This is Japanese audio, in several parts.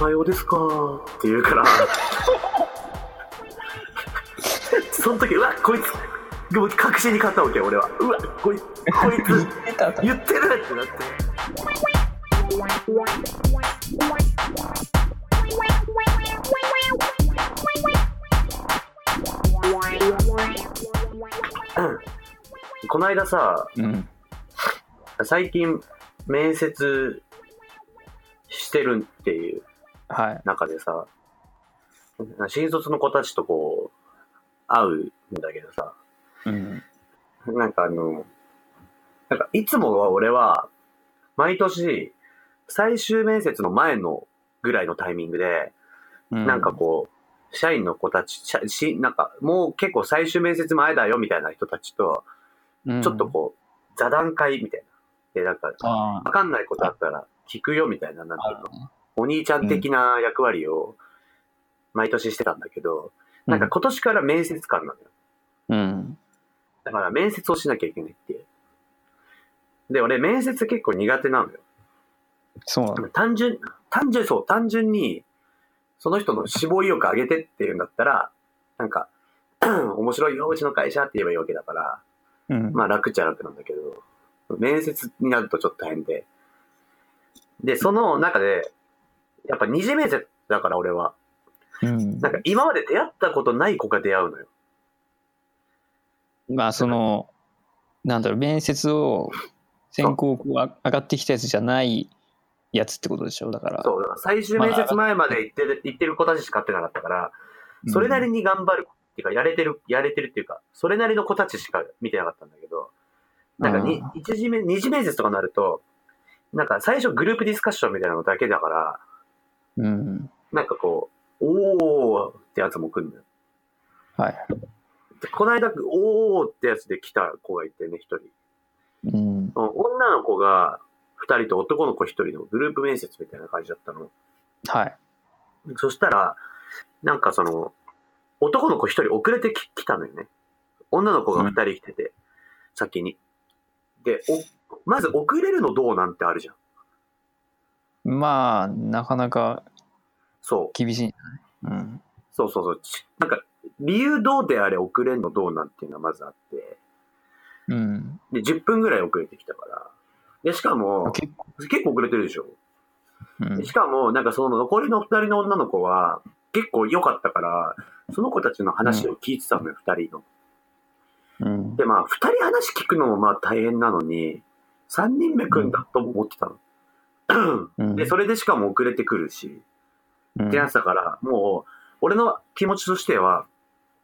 さようですかって言うから、その時、うわ、こいつ、でも確信に勝ったわけよ、俺は。うわ、こいこいつ、言ってるってなって。うんこの間さ、うん。最近面接してるっていうはい。中でさ、新卒の子たちとこう、会うんだけどさ、うん。なんかあの、なんかいつもは俺は、毎年、最終面接の前のぐらいのタイミングで、うんなんかこう、社員の子たち、社しなんかもう結構最終面接前だよみたいな人たちと、うんちょっとこう、座談会みたいな。で、なんか、あわかんないことあったら聞くよみたいな、なんていうのあ。お兄ちゃん的な役割を毎年してたんだけど、なんか今年から面接官なのよ。うん。だから面接をしなきゃいけないっていう。で、俺面接結構苦手なのよ。そうなんだ。単純、単純、そう、単純に、その人の志望意欲上げてっていうんだったら、なんか、面白いよ、うちの会社って言えばいいわけだから、うん。まあ楽っちゃ楽なんだけど、面接になるとちょっと大変で。で、その中で、やっぱ二次面接だから俺は、うん。なんか今まで出会ったことない子が出会うのよ。まあ、その、なんだろう、面接を先行上がってきたやつじゃないやつってことでしょだから。そう、だから最終面接前まで行ってる、行ってる子たちしか会ってなかったから、それなりに頑張るっていうか、やれてる、やれてるっていうか、それなりの子たちしか見てなかったんだけど、なんかにあ、一次面、二次面接とかになると、なんか最初グループディスカッションみたいなのだけだから、うん。なんかこう、おーってやつも来るんだよ。はい。でこの間、おーってやつで来た子がいてね、一人。うん。女の子が二人と男の子一人のグループ面接みたいな感じだったの。はい。そしたら、なんかその、男の子一人遅れてき来たのよね。女の子が二人来てて、先に。で、お、まず遅れるのどうなんてあるじゃん。まあ、なかなかそう。厳しいんじゃないうん。そうそうそう。ちなんか、理由どうであれ遅れるのどうなんていうのがまずあって。うん。で、10分ぐらい遅れてきたから。で、しかも、結構。結構遅れてるでしょ。うんでしかも、なんかその残りの二人の女の子は結構良かったから、その子たちの話を聞いてたのよ、二、人の。うん。で、まあ、二人話聞くのもまあ大変なのに、三人目来るんだとも思ってたの。うんで、それでしかも遅れてくるし、うんってやつだから、もう、俺の気持ちとしては、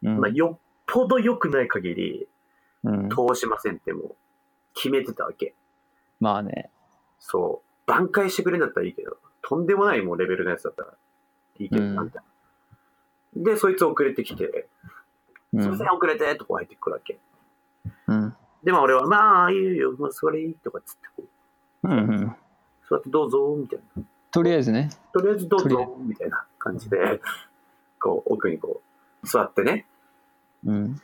うんまあ、よっぽど良くない限り、うん通しませんってもう、決めてたわけ。まあね。そう。挽回してくれんだったらいいけど、とんでもないもうレベルのやつだったらいいけどうんな、みたいな。で、そいつ遅れてきて、うんすいません、遅れてとか入ってくるわけ。うん。で、まあ俺は、まあ、いいよいいよ、まあ、それいいとかっつって、こう、うんうん。座ってどうぞ、みたいな。とりあえずね。とりあえずどうぞ、みたいな感じで、こう、奥にこう、座ってね。うん。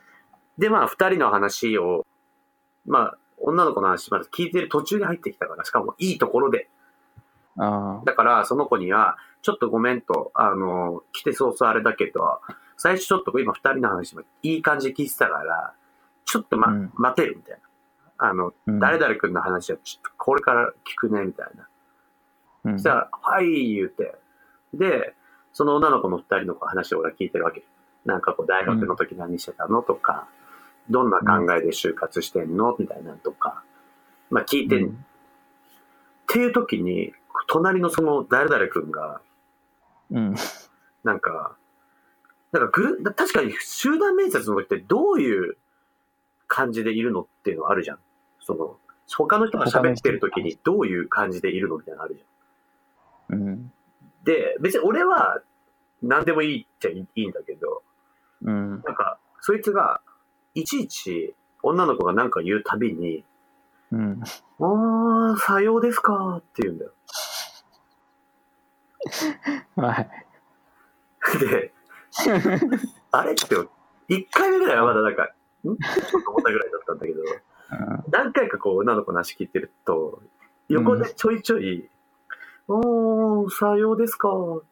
で、まあ、二人の話を、まあ、女の子の話、まだ聞いてる途中に入ってきたから、しかもいいところで。ああ。だから、その子には、ちょっとごめんと、あの、来てそうそうあれだけど、最初ちょっと今二人の話もいい感じで聞いてたから、ちょっとま、うん待てるみたいな。あの、うん誰々君の話はちょっとこれから聞くね、みたいな。うんそしたら、はい、言うて。で、その女の子の二人の話を俺は聞いてるわけ。なんかこう、大学の時何してたのとか、どんな考えで就活してんの？みたいなのとか、まあ聞いてん、っていう時に、隣のその誰々君が、うん。なんか、なんかグル確かに集団面接の時ってどういう感じでいるのっていうのあるじゃん。その、他の人が喋ってる時にどういう感じでいるのみたいなのあるじゃん。うん。で、別に俺は何でもいいっちゃいいんだけど、うん。なんか、そいつが、いちいち女の子が何か言うたびに、うん。あー、さようですかって言うんだよ。はい。で、あれって、1回目ぐらいはまだなんか、ん？思ったぐらいだったんだけど、何回かこう女の子の話聞いてると、横でちょいちょい、おー、さようですかっいう。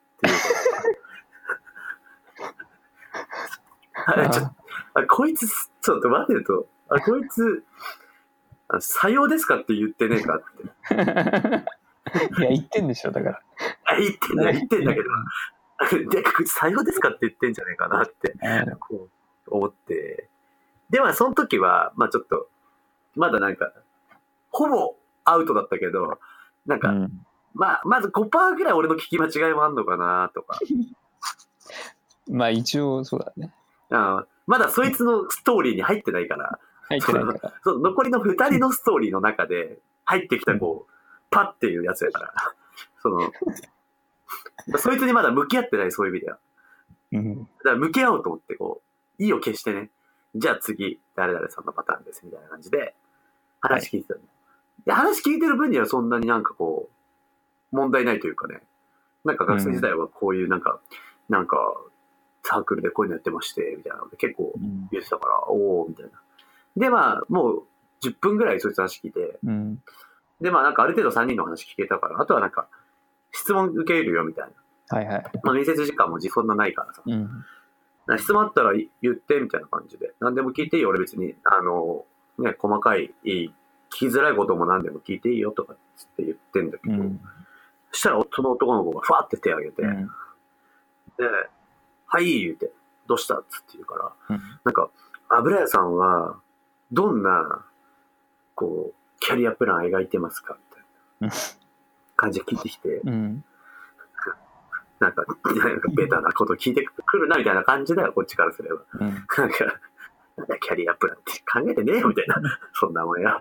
あちょあこいつ、ちょっと待ってと。あ、こいつ、あさようですかって言ってねえかって。いや、言ってんでしょ、だから。あ、言ってんだ、言ってんだけど。で、さようですかって言ってんじゃねえかなって。うんこう思って。で、まあ、その時は、まあちょっと、まだなんか、ほぼアウトだったけど、なんか、うんまあ、まず5%ぐらい俺の聞き間違いもあんのかなとか、まあ一応そうだね。あまだそいつのストーリーに入ってないから、入ってないから。その残りの2人のストーリーの中で入ってきたこう、パッっていうやつやから、その、そいつにまだ向き合ってない、そういう意味では。うん。だから向き合おうと思って、こう、意を消してね、じゃあ次、誰々さんのパターンです、みたいな感じで、話聞いてたの、で、話聞いてる分にはそんなになんかこう、問題ないというかね、なんか学生時代はこういうなんか、なんか、サークルでこういうのやってまして、みたいなので結構うん言ってたから、おー、みたいな。で、まあ、もう10分ぐらいそいつの話聞いて、うん。で、まあなんかある程度3人の話聞けたから、あとはなんか、質問受けるよ、みたいな。はいはい。まあ面接時間もそんなないからさ。うん。な質問あったら言ってみたいな感じで。何でも聞いていいよ、俺別に。あの、ね、細かい、聞きづらいことも何でも聞いていいよとかつって言ってんだけど、うん。そしたらその男の子がファーって手を挙げて、うん。で、はい、言うて、どうしたっつって言うから、うんなんか、油屋さんは、どんな、こう、キャリアプラン描いてますかみたいな感じで聞いてきて、うん。なんか、なんかベタなこと聞いてくるな、みたいな感じだよ、こっちからすれば。うん。なんか、なんだキャリアプランって考えてねえよ、みたいな。そんなもんや。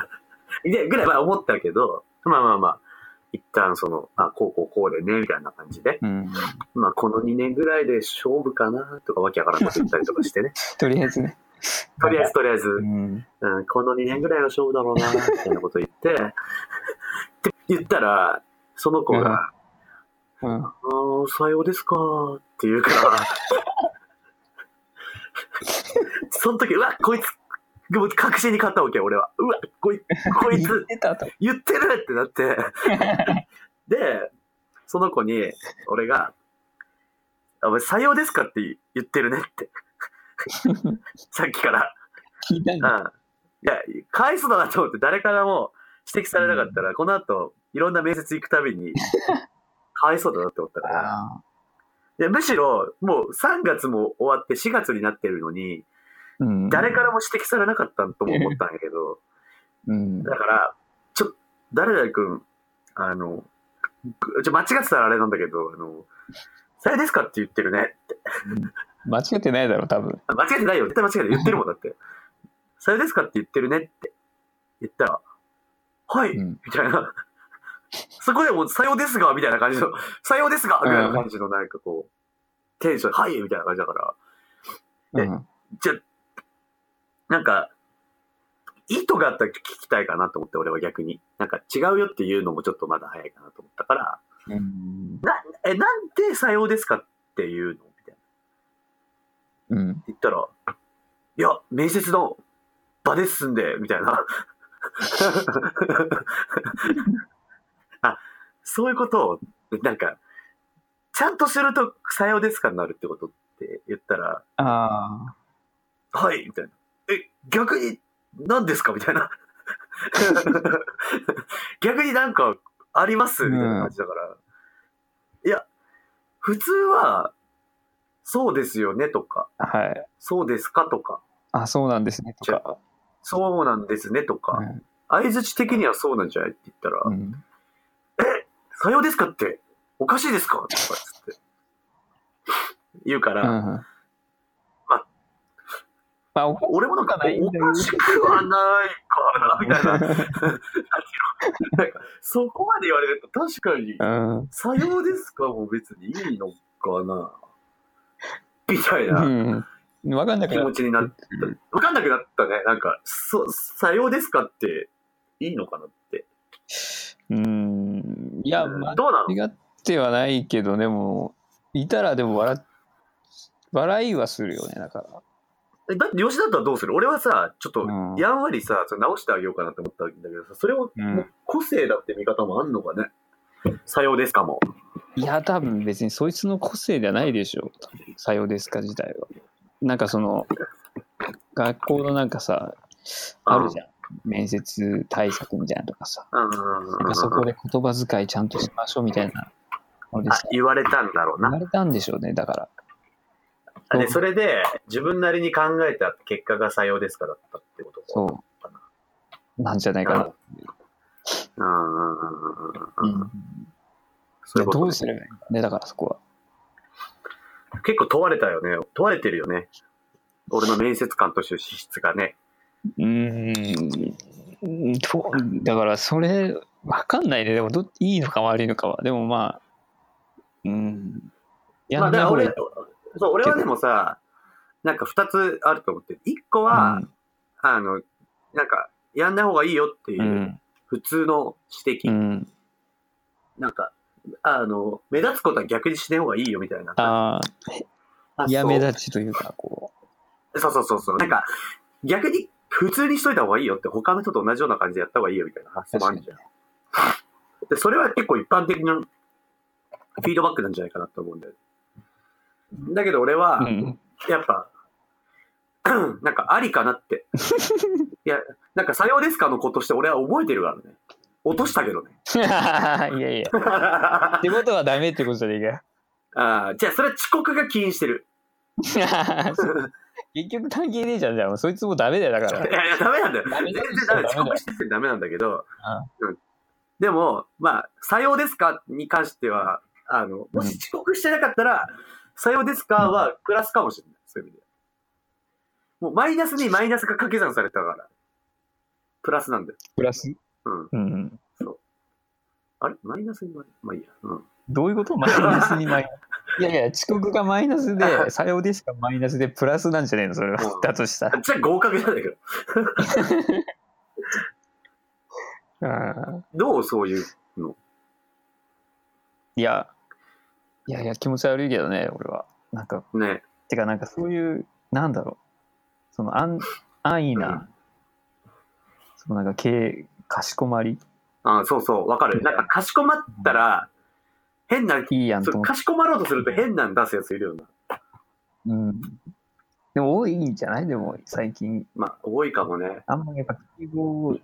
で、ぐらいは思ったけど、まあまあまあ、一旦その、あ、こうこうこうでね、みたいな感じで。うん。まあ、この2年ぐらいで勝負かな、とかわけわからんこと言ったりとかしてね。とりあえずね。とりあえずとりあえず、うん。うん、この2年ぐらいは勝負だろうな、みたいなこと言って、って言ったら、その子が、うん。あー、さようですかって言うから、その時、うわ、こいつ、もう確信に勝ったわけよ、俺は。うわ、こい こいつ、てたと。言ってるってなって、で、その子に、俺が、あ、お前、さようですかって言ってるねって。さっきから。聞いたんだ。うん。いや、かわいそうだなと思って、誰からも指摘されなかったら、この後、いろんな面接行くたびに、かわいそうだなって思ったから、あでむしろ、もう3月も終わって4月になってるのに、ーうん。誰からも指摘されなかったとも思ったんやけど、うん。だから、ちょ、誰々君、あの、ぐちょ間違ってたらあれなんだけど、あの、それですかって言ってるねって。間違ってないだろ、多分。あ間違ってないよ。絶対間違って言ってるもんだって。それですかって言ってるねって言ったら、はい、うんみたいな。そこでもう、さようですが、みたいな感じの、さようですが、みたいな感じの、なんかこう、テンション、はい、みたいな感じだから、えうん。じゃ、なんか、意図があったら聞きたいかなと思って、俺は逆に。なんか違うよっていうのもちょっとまだ早いかなと思ったから、うん。な、え、なんでさようですかっていうのみたいな。うん。言ったら、いや、面接の場ですんで、みたいな。あ、そういうことを、なんか、ちゃんとするとさようですかになるってことって言ったら、あはい、みたいな。え、逆に何ですか？みたいな。逆になんかあります？みたいな感じだから。いや、普通は、そうですよね？とか、あ。はい。そうですか？とか、あ、そうなんですね、とか。そうなんですね？とか、相づち的にはそうなんじゃない？って言ったら、うん。さようですかっておかしいですか？とかつって。言うかうら、ん。まあ、俺もなんかおかしくはないかな、みたいな。そこまで言われると確かに、うん。さようですか？も別にいいのかなみたいなうん。わかんなく気なっ持ちになった。わかんなくなったね。なんか、そ、さようですかっていいのかなって。うん。いや、うん間どうなの？違ってはないけど、でも、いたらでも笑っ、笑いはするよね、だから。えだって吉田だったらどうする？俺はさ、ちょっとうんやんわりさ、それ直してあげようかなって思ったんだけどさ、それを、個性だって見方もあんのかね？さようですかも。いや、多分別にそいつの個性ではないでしょう。さようですか自体は。なんかその、学校のなんかさ、あるじゃん。面接対策みたいなのとかさ。うんなんかそこで言葉遣いちゃんとしましょうみたいなのであさ、言われたんだろうな。言われたんでしょうね、だから。で、それで自分なりに考えた結果が採用ですかだったってことかそう。なんじゃないかな。うんうんうんうんうん。そういうことねどうすればいいね、だからそこは。結構問われたよね。問われてるよね。俺の面接官としての資質がね。うーん。とだからそれ、わかんないね。でもど、いいのか悪いのかは。でもまあ、うん。やまあ、だから俺、そう、俺はでもさ、なんか二つあると思ってる。一個は、あの、なんか、やんない方がいいよっていうう、ん。普通の指摘。うん。なんか、あの、目立つことは逆にしない方がいいよみたいな。ああ、あやめそう立ちというか、こそうそうそうそう。なんか、逆に普通にしといた方がいいよって、他の人と同じような感じでやった方がいいよみたいな発想もあるじゃん。で、それは結構一般的なフィードバックなんじゃないかなと思うんだよ。だけど俺はう。う、ん。やっぱ、なんかありかなって。いや、なんかさようですかのことして俺は覚えてるからね。落としたけどね。いやいや。あ ってことはダメってことじゃねえかよ。ーじゃあそれは遅刻が起因してる。結局関係ねえじゃん、じゃあそいつもダメだよ、だからい。やいや、ダメなんだよ。全然ダメ。遅刻しててダメなんだけど、うんでも、まあ、さようですかに関しては、あの、もし遅刻してなかったら、さようですかはプラスかもしれない。そういう意味で。もうマイナスにマイナスが掛け算されたから、プラスなんだよ。プラス？うん。うん。あれ？マイナスにマイナス？まあいいや。うん。どういうこと？マイナスにマイナス。いやいや、遅刻がマイナスで、さようですかマイナスでプラスなんじゃねえの、それはうん。だとしたら。じゃあ合格なんだけど。どうそういうの？いや、いやいや、気持ち悪いけどね、俺は。なんか、ね。てか、なんかそういう、なんだろう。その、安安易な、そのなんか、けかしこまり、あそうそう、わかる。なんか、かしこまったら、変な、いいやんかしこまろうとすると変なん出すやついるよな。うん。でも多いんじゃない？でも、最近。まあ、多いかもね。あんまやっぱ敬語を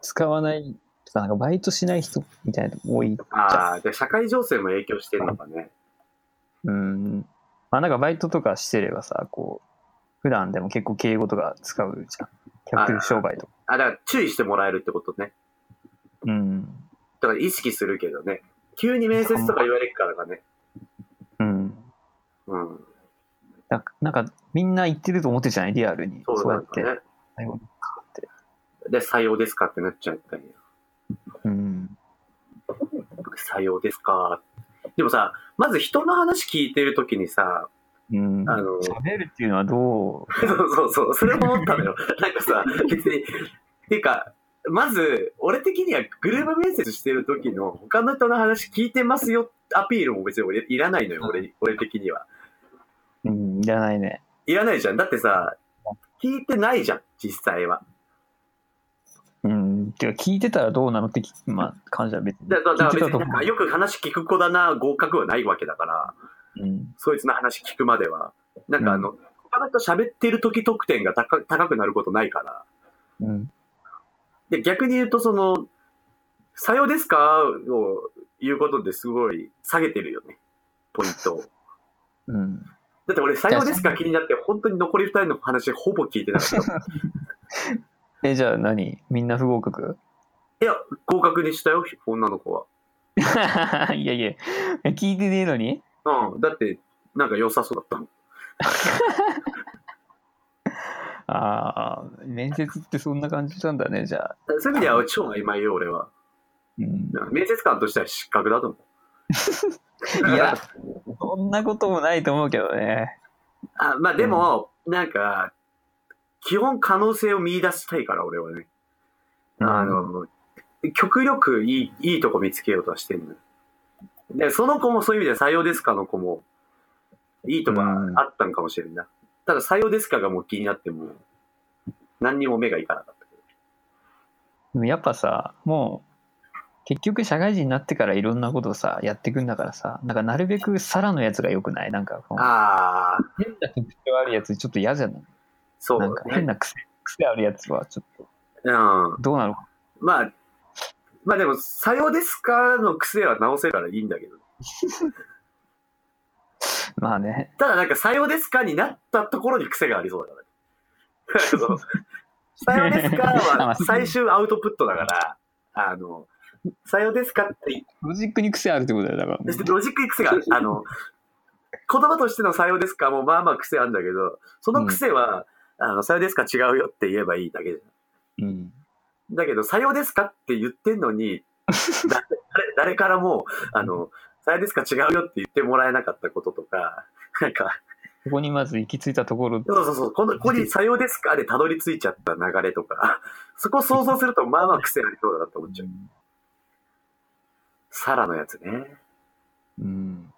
使わないとか、なんかバイトしない人みたいなのも多いじゃん。ああ、で、社会情勢も影響してるのかね。うん。まあなんかバイトとかしてればさ、こう、普段でも結構敬語とか使うじゃん。客商売とか。あ、だから注意してもらえるってことね。うん。だから意識するけどね。急に面接とか言われるからかね。うん。うん。なんか、なんかみんな言ってると思ってるじゃない？リアルに。そうやって。なんだね。最後にかって。で、採用ですかってなっちゃったんや。うん。採用ですか。でもさ、まず人の話聞いてるときにさ、うん。あの喋るっていうのはどそうそうそう、それも思ったのよ。なんかさ、別に、ていうか、まず、俺的にはグループ面接してる時の他の人の話聞いてますよアピールも別に俺いらないのよ、俺、俺的には。ううん、いらないね。いらないじゃん。だってさ、聞いてないじゃん、実際は。うん。てか聞いてたらどうなのってき、まあ、感じは別に。だから別になんかよく話聞く子だな、合格はないわけだから、うん。そいつの話聞くまでは。なんかあの、他の人喋ってる時得点が高高くなることないから。うん。で、逆に言うと、その、さようですか？を言うことですごい下げてるよね。ポイントを。うん。だって俺、さようですか？気になって、本当に残り二人の話ほぼ聞いてなかった。え、じゃあ何？みんな不合格？いや、合格にしたよ、女の子は。いやいや、聞いてねえのに？うん。だって、なんか良さそうだったもん。ああ、面接ってそんな感じなんだね、じゃあ。そういう意味では超曖昧よ、俺は。うん、面接官としては失格だと思う。いや、そんなこともないと思うけどね。あまあでも、なんか、基本可能性を見出したいから、俺はね。あの、極力いい、いいとこ見つけようとはしてるのよ。で、その子もそういう意味で採用ですかの子も、いいとこはあったんかもしれんな。ただ採用ですかがもう気になっても、何にも目がいかなかったけど。でもやっぱさ、も結局社会人になってからいろんなことをさ、やっていくんだからさ、なんかなるべくさらのやつが良くない？なんか変な特徴あるやつちょっと嫌じゃない？そうなんか変ね。な癖、癖あるやつはちょっと、うん。どうなのか。まあ、まあでも、さようですかの癖は直せるからいいんだけど。まあね。ただなんか、さようですかになったところに癖がありそうだから。さようですかは 最終アウトプットだから、あの、さようですかって、ロジックに癖あるってことだよ、だから。ロジックに癖がある。あの、言葉としてのさようですかもまあまあ癖あるんだけど、その癖は、あの、さようですか違うよって言えばいいだけじゃん。うん。だけど、さようですかって言ってんのに、だ誰誰からも、あの、さようですか違うよって言ってもらえなかったこととか、なんか、ここにまず行き着いたところ、そうそうそう、このここにさようですかでたどり着いちゃった流れとか、そこを想像すると、まあまあ癖ありそうだなって思っちゃう。サラのやつね。うん。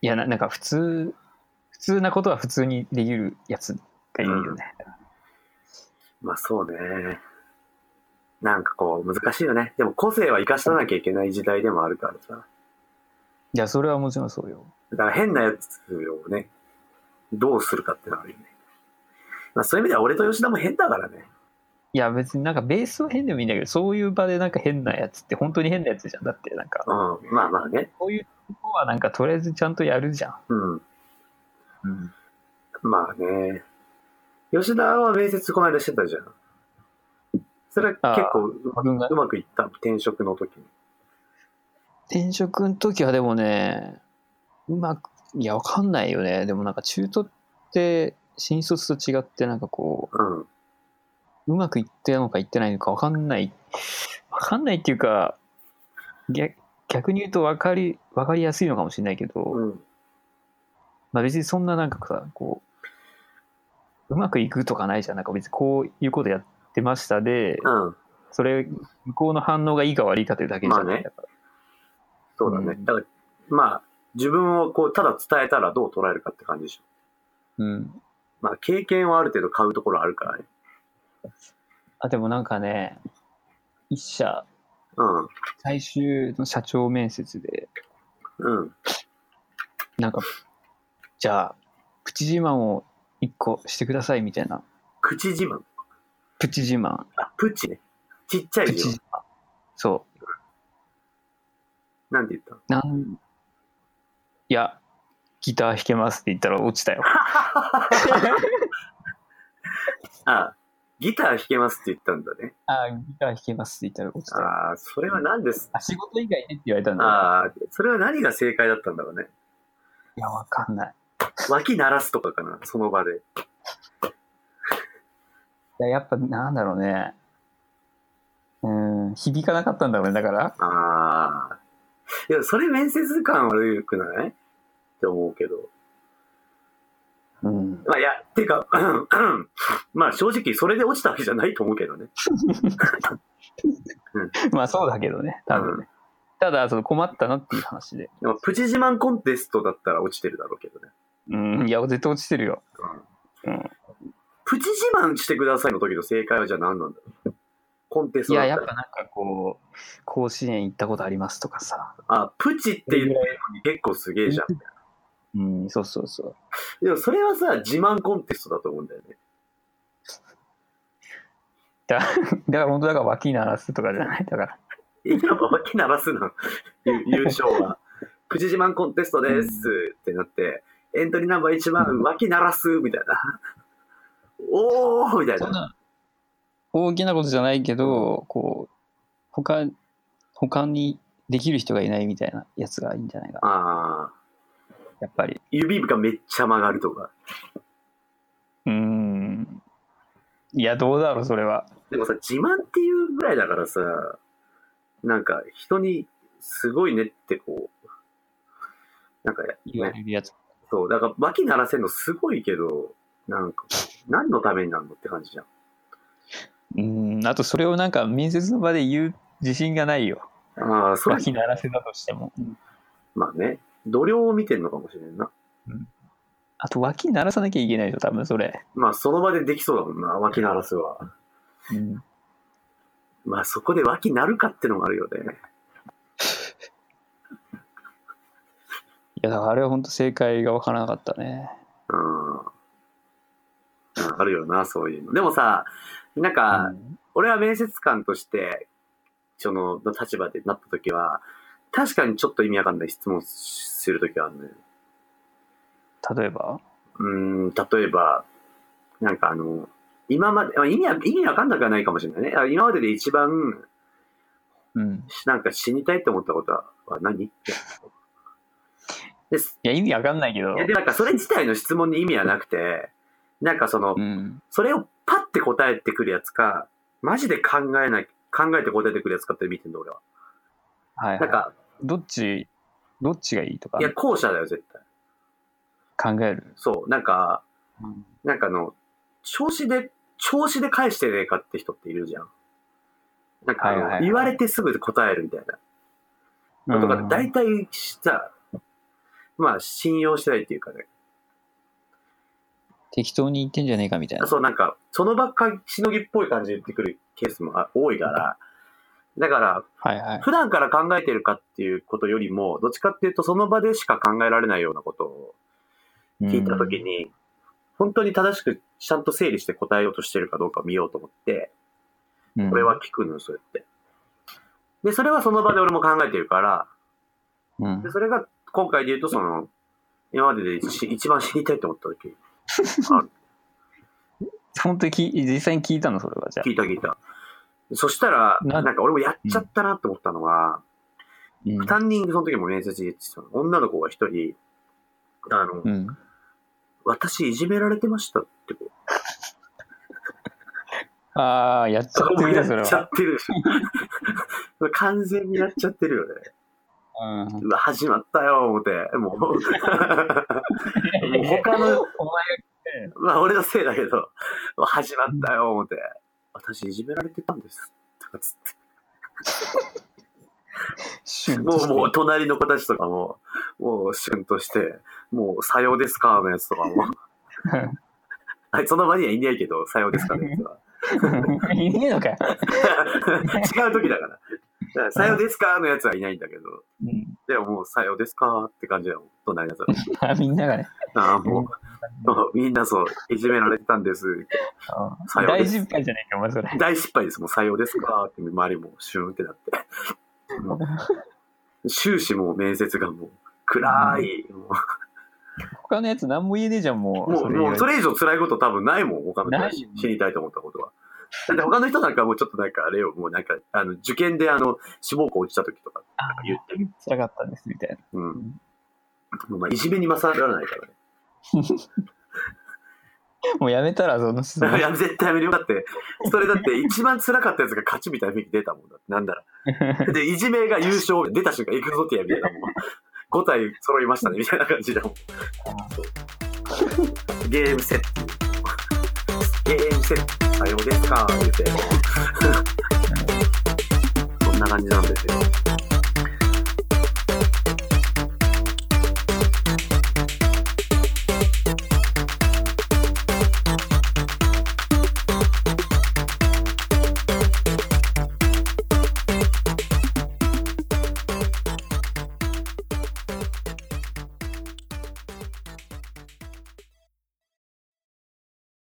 いやな、なんか普通、普通なことは普通にできるやつがいるよね。まあそうね。なんかこう、難しいよね。でも個性は生かさなきゃいけない時代でもあるからさ。いや、それはもちろんそうよ。だから変なやつをね、どうするかってのはあるよね。まあそういう意味では俺と吉田も変だからね。いや、別になんかベースは変でもいいんだけど、そういう場でなんか変なやつって本当に変なやつじゃん。だってなんか、うん。まあまあね。こういうとこはなんかとりあえずちゃんとやるじゃん。うん。うん。まあね。吉田は面接この間してたじゃん。それは結構うまうまくいった？転職の時に。転職の時はでもね、うまく、いや、わかんないよね。でもなんか中途って新卒と違ってなんかこうん。う、うまくいってるのかいってないのかわかんない。わかんないっていうか、逆逆に言うとわかり、わかりやすいのかもしれないけど、うん。まあ別にそんななんかさ、こう、うまくいくとかないじゃん。なんか別にこういうことやってましたで、うん。それ、向こうの反応がいいか悪いかというだけじゃない。まあねそうだね。うんだから、まあ、自分をこう、ただ伝えたらどう捉えるかって感じでしょ。うん。まあ、経験はある程度買うところあるからね。あ、でもなんかね、一社、うん。最終の社長面接で、うん。なんか、じゃあ、プチ自慢を一個してくださいみたいな。口自慢？プチ自慢。あ、プチ？ね。ちっちゃいプチ自慢。そなんて言った？なん、いや、ギター弾けますって言ったら落ちたよ。あ、ギター弾けますって言ったんだね。あ、ギター弾けますって言ったら落ちたよ。ああ、それは何です？あ、仕事以外でって言われたんだあ、それは何が正解だったんだろうね。いや、わかんない。脇鳴らすとかかな、その場で。いや、やっぱなんだろうね。うん、響かなかったんだろうね、だから。ああ。いや、それ面接感悪くない？って思うけど。うん。まあ、いや、ていうか、まあ正直それで落ちたわけじゃないと思うけどね。まあそうだけどね、多分ね。ただ、その困ったなっていう話で。でもプチ自慢コンテストだったら落ちてるだろうけどね。うん、いや、絶対落ちてるよ。うん。プチ自慢してくださいの時の正解はじゃあ何なんだ？ろうコンテスいや、トだったらやっぱなんかこう、甲子園行ったことありますとかさ。あ、プチって言ってるのに結構すげえじゃん。うん、そうそうそう。でもそれはさ、自慢コンテストだと思うんだよね。だ だから本当だから脇鳴らすとかじゃない？だから。いや、脇鳴らすの。ゆ 優勝は。プチ自慢コンテストですってなって、エントリーナンバー1番、脇鳴らすみたいな。おーみたいな。大きなことじゃないけど、こう、他、他にできる人がいないみたいなやつがいいんじゃないかな。ああ、やっぱり。指がめっちゃ曲がるとか。うーん。いや、どうだろう、それは。でもさ、自慢っていうぐらいだからさ、なんか人にすごいねってこう、なんか、言わね、れるやつ。そう、だから脇鳴らせるのすごいけど、なんか、何のためになるのって感じじゃん。うーん。あと、それをなんか面接の場で言う自信がないよ。ああ、それ、脇鳴らせだとしても。まあね、度量を見てんのかもしれんな。あと、脇鳴らさなきゃいけないでしょ、多分それ。まあ、その場でできそうだもんな、脇鳴らすは。うん。まあ、そこで脇鳴るかってのもあるよね。や、だからあれは本当正解が分からなかったね。うん。うんあるよな、そういうの。でもさ、なんか、うん俺は面接官として、その、の立場でなった時は、確かにちょっと意味わかんない質問する時はあるのよ。例えば？うーん、例えば、なんかあの、今まで、あ意味は、意味わかんなくはないかもしれないね。あ今までで一番、うん。なんか死にたいって思ったことは何？って。です。いや、意味わかんないけどい。や、で、なんかそれ自体の質問に意味はなくて、なんかそのう、ん。それをパッて答えてくるやつか、マジで考えない、考えて答えてくるやつかって見てんの、俺は。はい、はい。なんか、どっち、どっちがいいとか？いや、後者だよ、絶対。考える？そう、なんか、うんなんかあの、調子で、調子で返してねえかって人っているじゃん。なんか言われてすぐ答えるみたいな。とか、大体さ、まあ、信用してないっていうかね。適当に言ってんじゃねえかみたいな。そう、なんか、その場っかしのぎっぽい感じで言ってくるケースもあ多いから、だから、はいはい。普段から考えてるかっていうことよりも、どっちかっていうと、その場でしか考えられないようなことを聞いたときに、本当に正しくちゃんと整理して答えようとしてるかどうかを見ようと思って、うん、これは聞くのよ、そうやって。で、それはその場で俺も考えてるから、うんで、それが今回で言うと、その、今までで一一番知りたいと思った時、本当にき実際に聞いたのそれはじゃあ聞いた聞いた。そしたら、ななんか俺もやっちゃったなって思ったのは、うん担任その時も面接で言ってたの女の子が一人、あの、うん。私いじめられてましたってこああ、やっちゃってるね、それやっちゃは。ってる。完全にやっちゃってるよね。う始まったよ、思って。もう、もう他の、おまあ俺のせいだけど、始まったよ、思って。私いじめられてたんです。とかつって。前もう、もう、隣の子たちとかも、もう、シュンとして、もう、さようですかのやつとかも。はい、その場にはいないけど、さようですかのやつは。いねえのかよ。違う時だから。だからさようですかのやつはいないんだけど、うんでももう、さようですかって感じだもん、隣のやつは。あみんながね。ああ、もう、みんなそう、いじめられてたんですって。うんさようです大失敗じゃないか、お前それ。大失敗です。もう、さようですかって周りもシュンってなって。もう終始もう面接がもう、暗い。も他のやつ何も言えねえじゃん、もう、う。もう、もうそれれ以上辛いこと多分ないもん、他の人はない知りたいと思ったことは。だって他の人なんかもうちょっとなんかあれよ、もうなんか、あの、受験であの、志望校落ちた時とか言ってる。辛かったです、みたいな。うん。んもうまあ、いじめに勝らないからね。もうやめたら、その質問 い。や、絶対やめるよ。だって、それだって一番辛かったやつが勝ちみたいな雰囲気出たもんだって。なんだら。で、いじめが優勝、出た瞬間行くぞってやみたいなもん。5体揃いましたね、みたいな感じだもん。ゲームセット。ゲームセット。さようですか、言うて。そんな感じなんですよ。